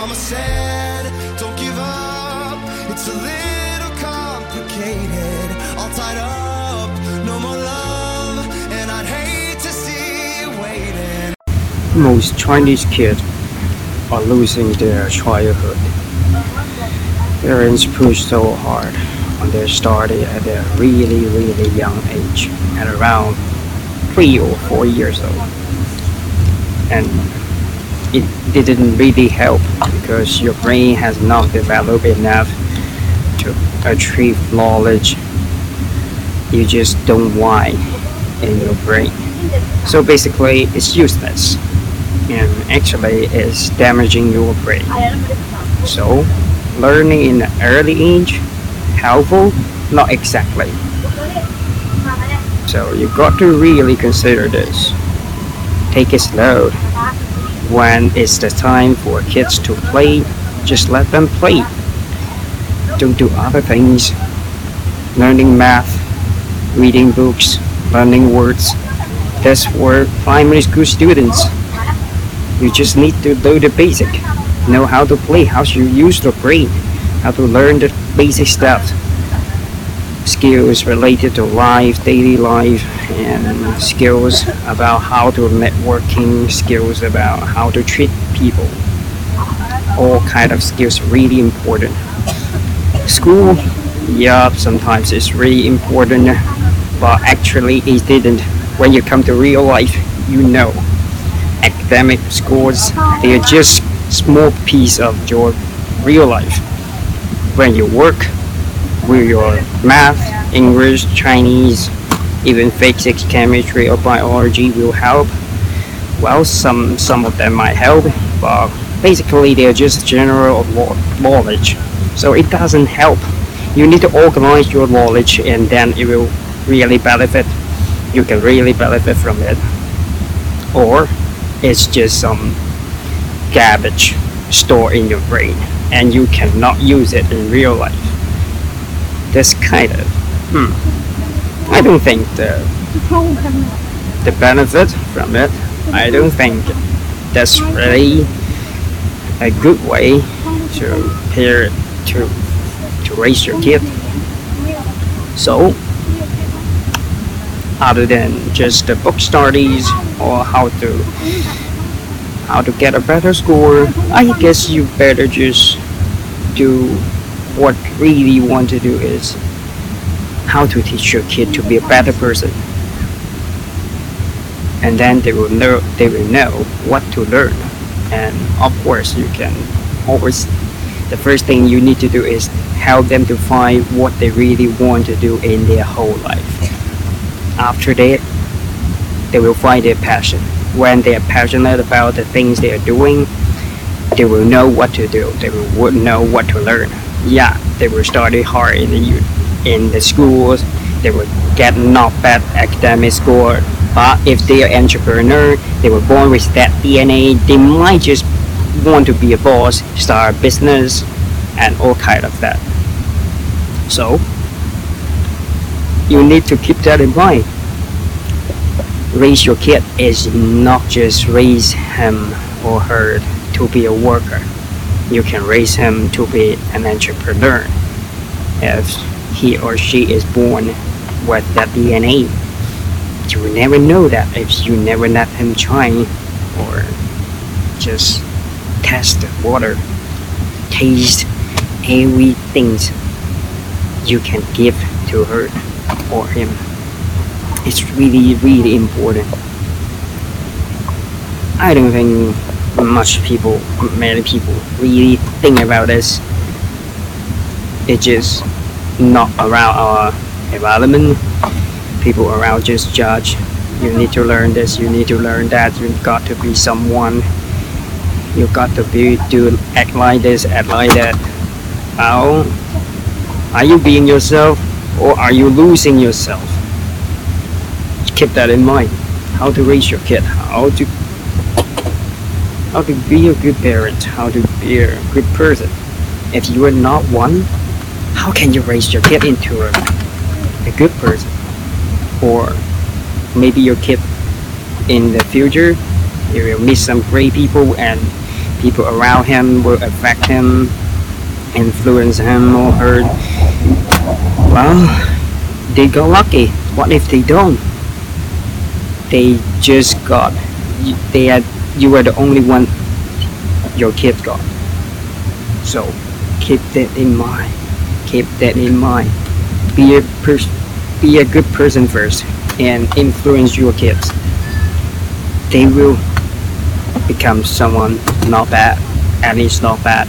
Mama said, don't give up. It's a little complicated. All tied up, no more love. And I'd hate to see you waiting. Most Chinese kids are losing their childhood. Parents push so hard when they started at a really, really young age, at around three or four years old. And it didn't really help because your brain has not developed enough to achieve knowledge. You just don't why in your brain. So basically, it's useless and actually it's damaging your brain. So, learning in an early age, helpful? Not exactly. So you got to really consider this. Take it slow. When it's the time for kids to play, just let them play. Don't do other things. Learning math, reading books, learning words. That's for primary school students. You just need to know the basic. Know how to play, how to use the brain, how to learn the basic stuff. Skills related to life, daily life, and skills about how to networking, skills about how to treat people. All kind of skills really important. School, yeah, sometimes it's really important, but actually it didn't. When you come to real life, you know academic scores they are just small piece of your real life when you work with your math english chinese even physics chemistry or biology will help. Well some some of them might help but basically they're just general knowledge. So it doesn't help. You need to organize your knowledge and then it will really benefit. You can really benefit from it. Or it's just some garbage stored in your brain and you cannot use it in real life. This kind of, hmm, I don't think the the benefit from it. I don't think that's really a good way to pair to to raise your kid. So other than just the book studies or how to how to get a better score i guess you better just do what really you want to do is how to teach your kid to be a better person. And then they will know they will know what to learn. And of course you can always the first thing you need to do is help them to find what they really want to do in their whole life. After that they will find their passion. When they are passionate about the things they are doing they will know what to do. They will know what to learn yeah they will study hard in the in the schools they will get not bad academic score but if they are entrepreneur they were born with that dna they might just want to be a boss start a business and all kind of that so you need to keep that in mind. Raise your kid is not just raise him or her to be a worker. You can raise him to be an entrepreneur if he or she is born with that DNA. You will never know that if you never let him try or just test the water, taste everything you can give to her or him. It's really, really important. I don't think much people, many people really think about this. It's just not around our environment. People around just judge. You need to learn this, you need to learn that, you've got to be someone. You've got to be to act like this, act like that. How are you being yourself or are you losing yourself? Keep that in mind. How to raise your kid, how to how to be a good parent, how to be a good person. If you are not one, how can you raise your kid into a, a good person? Or maybe your kid in the future you will meet some great people and people around him will affect him, influence him or her. Well, they got lucky. What if they don't? They just got. They had. You are the only one your kids got. So keep that in mind. Keep that in mind. Be a pers- be a good person first, and influence your kids. They will become someone not bad, at least not bad.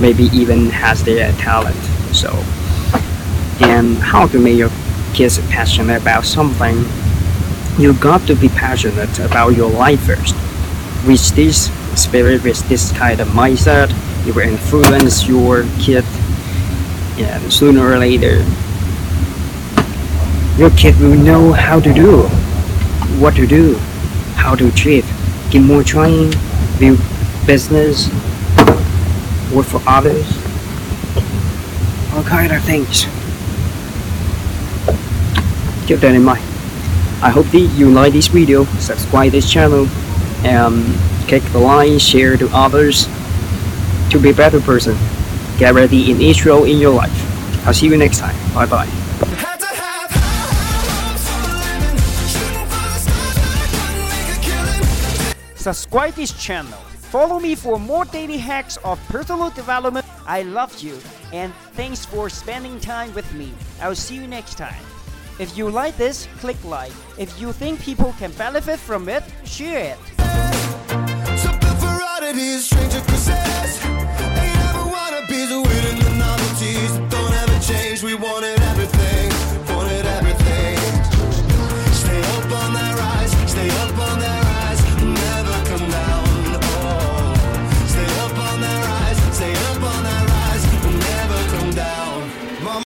Maybe even has their talent. So, and how to make your kids passionate about something? You got to be passionate about your life first. With this spirit, with this kind of mindset, it will influence your kid and sooner or later. Your kid will know how to do what to do how to achieve. Get more training build business work for others all kind of things. Keep that in mind. I hope that you like this video subscribe this channel Um, and click the line, share to others to be a better person. Get ready in each role in your life. I'll see you next time. Bye bye. Had to have hopes for a living, shooting for the stars, but I couldn't make a killing. Subscribe this channel. Follow me for more daily hacks of personal development. I love you and thanks for spending time with me. I'll see you next time. If you like this, click like. If you think people can benefit from it, share it gotta be a stranger cause us ain't ever wanna be the weird and the novelties that don't ever change. We wanted everything.